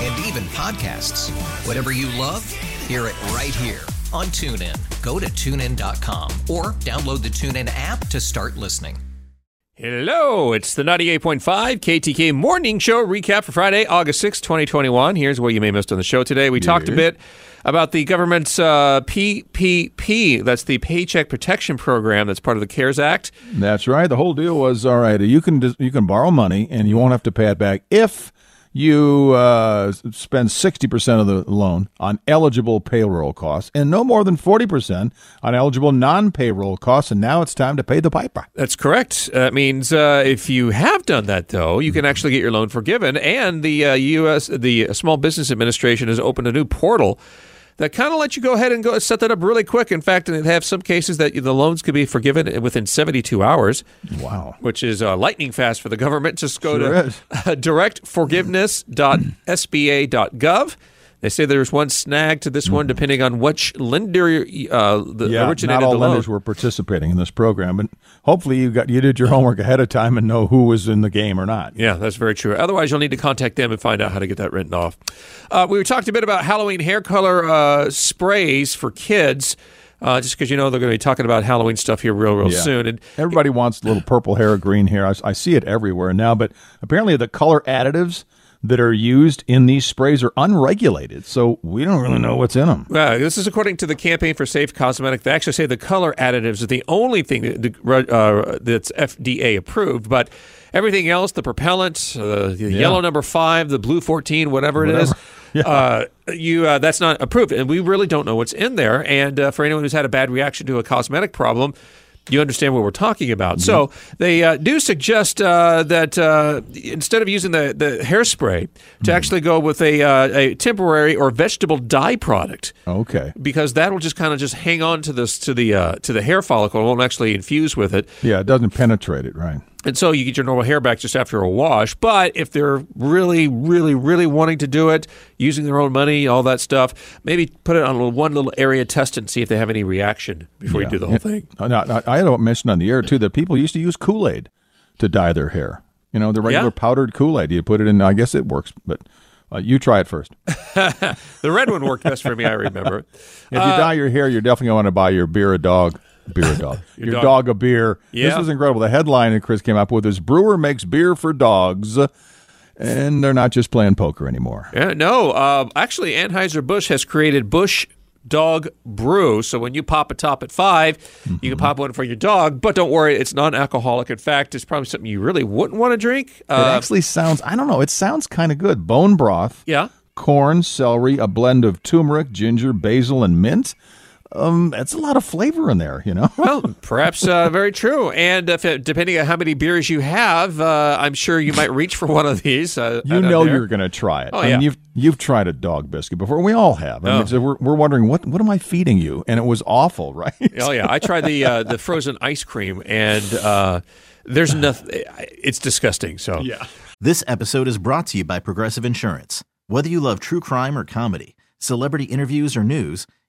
and even podcasts. Whatever you love, hear it right here on TuneIn. Go to tunein.com or download the TuneIn app to start listening. Hello, it's the 98.5 KTK Morning Show recap for Friday, August 6, 2021. Here's what you may have missed on the show today. We talked a bit about the government's uh, PPP, that's the Paycheck Protection Program that's part of the CARES Act. That's right. The whole deal was all right. You can you can borrow money and you won't have to pay it back if you uh, spend sixty percent of the loan on eligible payroll costs and no more than forty percent on eligible non-payroll costs. And now it's time to pay the piper. That's correct. That means uh, if you have done that, though, you can actually get your loan forgiven. And the uh, U.S. the Small Business Administration has opened a new portal that kind of lets you go ahead and go set that up really quick. In fact, they have some cases that the loans could be forgiven within 72 hours. Wow. which is uh, lightning fast for the government. Just go Sure to uh, directforgiveness.sba.gov. They say there's one snag to this one, depending on which lender uh, the Yeah, originated not all the loan. lenders were participating in this program, but hopefully you got you did your homework ahead of time and know who was in the game or not. Yeah, that's very true. Otherwise, you'll need to contact them and find out how to get that written off. Uh, we talked a bit about Halloween hair color uh, sprays for kids, uh, just because you know they're going to be talking about Halloween stuff here real, real Yeah. soon. And Everybody wants little purple hair or green hair. I, I see it everywhere now, but apparently the color additives that are used in these sprays are unregulated, so we don't really know what's in them. Uh, this is according to the Campaign for Safe Cosmetic. They actually say the color additives are the only thing that, uh, that's FDA approved, but everything else, the propellant, uh, the yellow number five, the blue 14, whatever, it is, Whatever. Yeah. uh, you uh, that's not approved, and we really don't know what's in there. And uh, for anyone who's had a bad reaction to a cosmetic problem. You understand what we're talking about. So they uh, do suggest uh, that uh, instead of using the, the hairspray, to actually go with a, uh, a temporary or vegetable dye product Okay. because that'll just kind of just hang on to this to the uh, to the hair follicle. It won't actually infuse with it, Yeah, it doesn't penetrate it, right? And so you get your normal hair back just after a wash. But if they're really, really, really wanting to do it, using their own money, all that stuff, maybe put it on a little, one little area test and see if they have any reaction before you do the whole thing. Uh, Now, I don't mention on the air too that people used to use Kool Aid to dye their hair. You know, the regular Yeah. powdered Kool Aid. You put it in. I guess it works, but uh, you try it first. The red one worked best for me. I remember. If you dye your hair, you're definitely going to want to buy your beer a dog. Beer a dog. your dog- dog. a beer. This Yeah. was incredible. The headline that Chris came up with is Brewer makes beer for dogs, and they're not just playing poker anymore. Yeah, no, uh, actually, Anheuser Busch has created Busch Dog Brew. So when you pop a top at 5 you Mm-hmm. can pop one for your dog. But don't worry, it's non-alcoholic. In fact, it's probably something you really wouldn't want to drink. It Uh, actually sounds, I don't know, it sounds kind of good. Bone broth, yeah. corn, celery, a blend of turmeric, ginger, basil, and mint. Um, that's a lot of flavor in there, you know? Well, perhaps uh, very true. And if it, depending on how many beers you have, uh, I'm sure you might reach for one of these. Uh, You know you're going to try it. Oh, I yeah. mean, you've you've tried a dog biscuit before. We all have. I mean, Oh. so we're, we're wondering what what am I feeding you? And it was awful, right? Oh yeah, I tried the uh, the frozen ice cream, and uh, there's nothing. It's disgusting. So yeah. This episode is brought to you by Progressive Insurance. Whether you love true crime or comedy, celebrity interviews or news,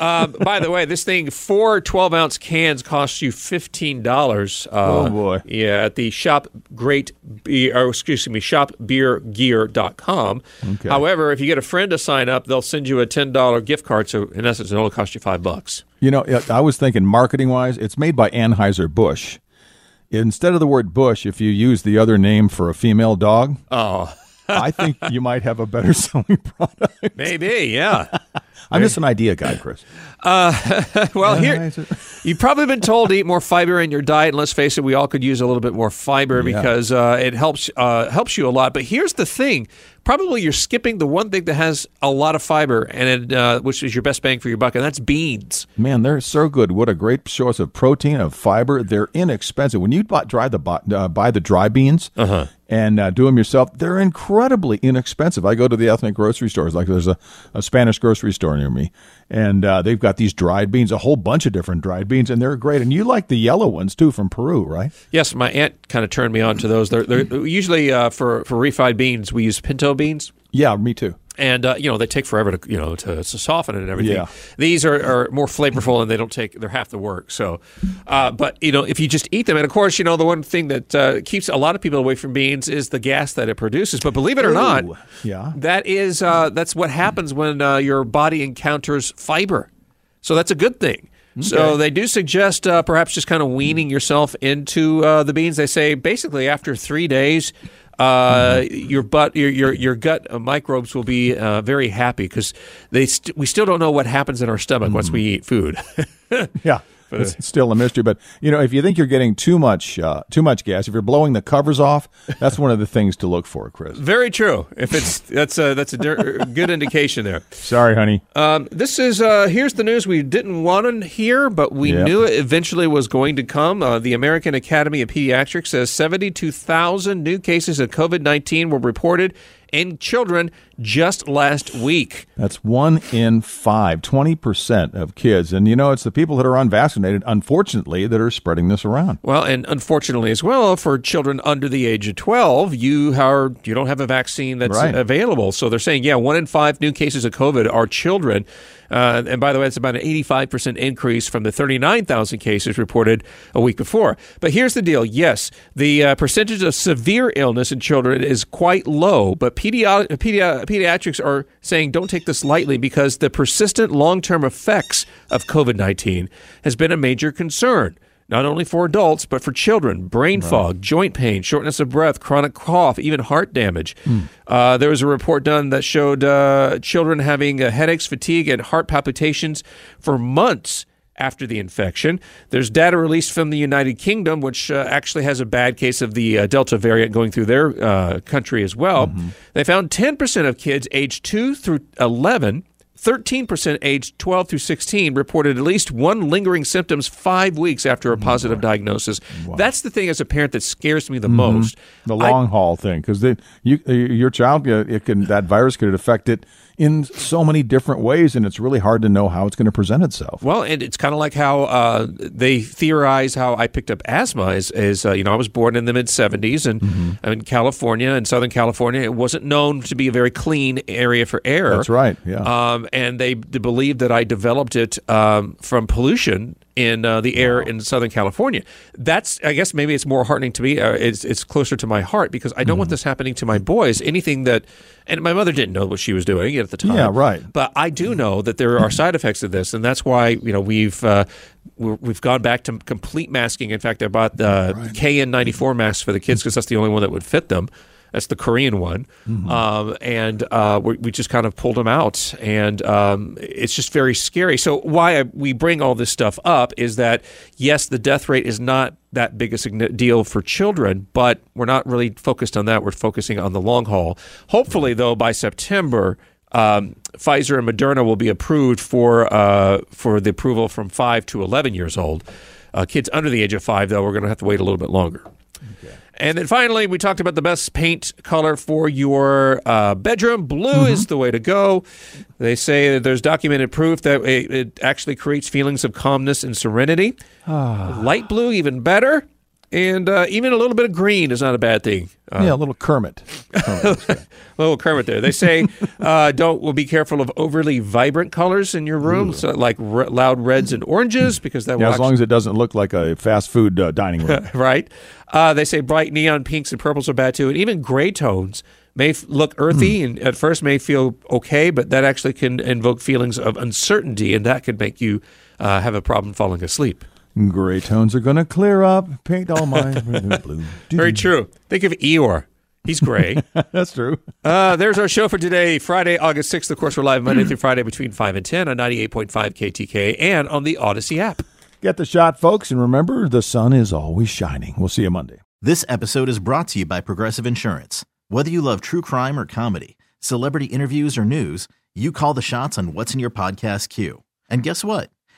Um, by the way, this thing, four 12 ounce cans costs you $15. Uh, Oh, boy. Yeah, at the shop great beer, or excuse me, shopbeergear.com. Okay. However, if you get a friend to sign up, they'll send you a $10 gift card. So, in essence, it only costs you five bucks. You know, I was thinking marketing wise, it's made by Anheuser Busch. Instead of the word Busch, if you use the other name for a female dog, Oh, I think you might have a better selling product. maybe, yeah. I'm just an idea guy, Chris. well, here, you've probably been told to eat more fiber in your diet, and let's face it, we all could use a little bit more fiber Yeah. because uh, it helps uh, helps you a lot. But here's the thing: probably you're skipping the one thing that has a lot of fiber, and it, uh, which is your best bang for your buck, and that's beans. Man, they're so good. What a great source of protein, of fiber. They're inexpensive. When you buy, dry the, uh, buy the dry beans and uh, do them yourself, they're incredibly inexpensive. I go to the ethnic grocery stores, like there's a, a Spanish grocery store near me, and uh, they've got these dried beans, a whole bunch of different dried beans, and they're great. And you like the yellow ones too from Peru, right? Yes, my aunt kind of turned me on to those. They're, they're usually uh, for for refried beans. We use pinto beans. Yeah, me too. And uh, you know they take forever to you know to, to soften it and everything. Yeah. These are, are more flavorful and they don't take they're half the work. So, uh, but you know if you just eat them, and of course you know the one thing that uh, keeps a lot of people away from beans is the gas that it produces. But believe it or not, yeah. that is uh, that's what happens when uh, your body encounters fiber. So that's a good thing. So they do suggest uh, perhaps just kind of weaning yourself into uh, the beans. They say basically after three days, uh, your butt, your your your gut microbes will be uh, very happy because they st- we still don't know what happens in our stomach once we eat food. Yeah. It's still a mystery, but you know, if you think you're getting too much, uh, too much gas, if you're blowing the covers off, that's one of the things to look for, Chris. very true. If it's that's a that's a good indication there. Sorry, honey. Um, this is uh, here's the news we didn't want to hear, but we Yep. knew it eventually was going to come. Uh, the American Academy of Pediatrics says 72,000 new cases of COVID 19 were reported in children just last week. That's one in five, 20% of kids. And you know, it's the people that are unvaccinated, unfortunately, that are spreading this around. Well, and unfortunately as well for children under the age of 12, you are you don't have a vaccine that's Right. available. So they're saying, yeah, one in five new cases of COVID are children. Uh, and by the way, it's about an 85% increase from the 39,000 cases reported a week before. But here's the deal yes, the uh, percentage of severe illness in children is quite low, but pedi- pedi- pediatrics are saying don't take this lightly because the persistent long term effects of COVID 19 has been a major concern not only for adults, but for children. Brain fog, joint pain, shortness of breath, chronic cough, even heart damage. Uh, there was a report done that showed uh, children having uh, headaches, fatigue, and heart palpitations for months after the infection. There's data released from the United Kingdom, which uh, actually has a bad case of the uh, Delta variant going through their uh, country as well. They found 10% of kids aged 2 through 11 13% aged 12 through 16 reported at least one lingering symptoms five weeks after a positive diagnosis. That's the thing as a parent that scares me the most. The I- long haul thing, because you, your child, it can that virus could affect it in so many different ways, and it's really hard to know how it's going to present itself. Well, and it's kind of like how uh, they theorize how I picked up asthma. Is, is uh, you know I was born in the mid '70s and Mm-hmm. in California, in Southern California, it wasn't known to be a very clean area for air. That's right, yeah. Um, and they believe that I developed it um, from pollution in uh, the air in Southern California. That's, I guess, maybe it's more heartening to me. Uh, it's, it's closer to my heart because I don't want this happening to my boys. Anything that, and my mother didn't know what she was doing at the time. Yeah, right. But I do know that there are side effects of this, and that's why you know we've uh, we're, we've gone back to complete masking. In fact, I bought the KN94 masks for the kids because that's the only one that would fit them. That's the Korean one, um, and uh, we, we just kind of pulled them out, and um, it's just very scary. So why I, we bring all this stuff up is that yes, the death rate is not that big a deal for children, but we're not really focused on that. We're focusing on the long haul. Hopefully, though, by September, um, Pfizer and Moderna will be approved for uh, for the approval from five to eleven years old. Uh, kids under the age of five, though, we're going to have to wait a little bit longer. And then finally, we talked about the best paint color for your uh, bedroom. Blue is the way to go. They say that there's documented proof that it, it actually creates feelings of calmness and serenity. Light blue, even better. And uh, even a little bit of green is not a bad thing. Uh, yeah, a little Kermit. a little Kermit there. They say uh, don't. Well, be careful of overly vibrant colors in your room, so like r- loud reds and oranges, because that Yeah, will as long as it doesn't look like a fast food uh, dining room. right? Uh, they say bright neon pinks and purples are bad too, and even gray tones may f- look earthy and at first may feel okay, but that actually can invoke feelings of uncertainty, and that could make you uh, have a problem falling asleep. Gray tones are going to clear up. Paint all mine with blue. Very true. Think of Eeyore. He's gray. That's true. uh, there's our show for today, Friday, August 6th. Of course, we're live Monday through Friday between 5 and 10 on 98.5 KTK and on the Odyssey app. Get the shot, folks, and remember the sun is always shining. We'll see you Monday. This episode is brought to you by Progressive Insurance. Whether you love true crime or comedy, celebrity interviews or news, you call the shots on what's in your podcast queue. And guess what?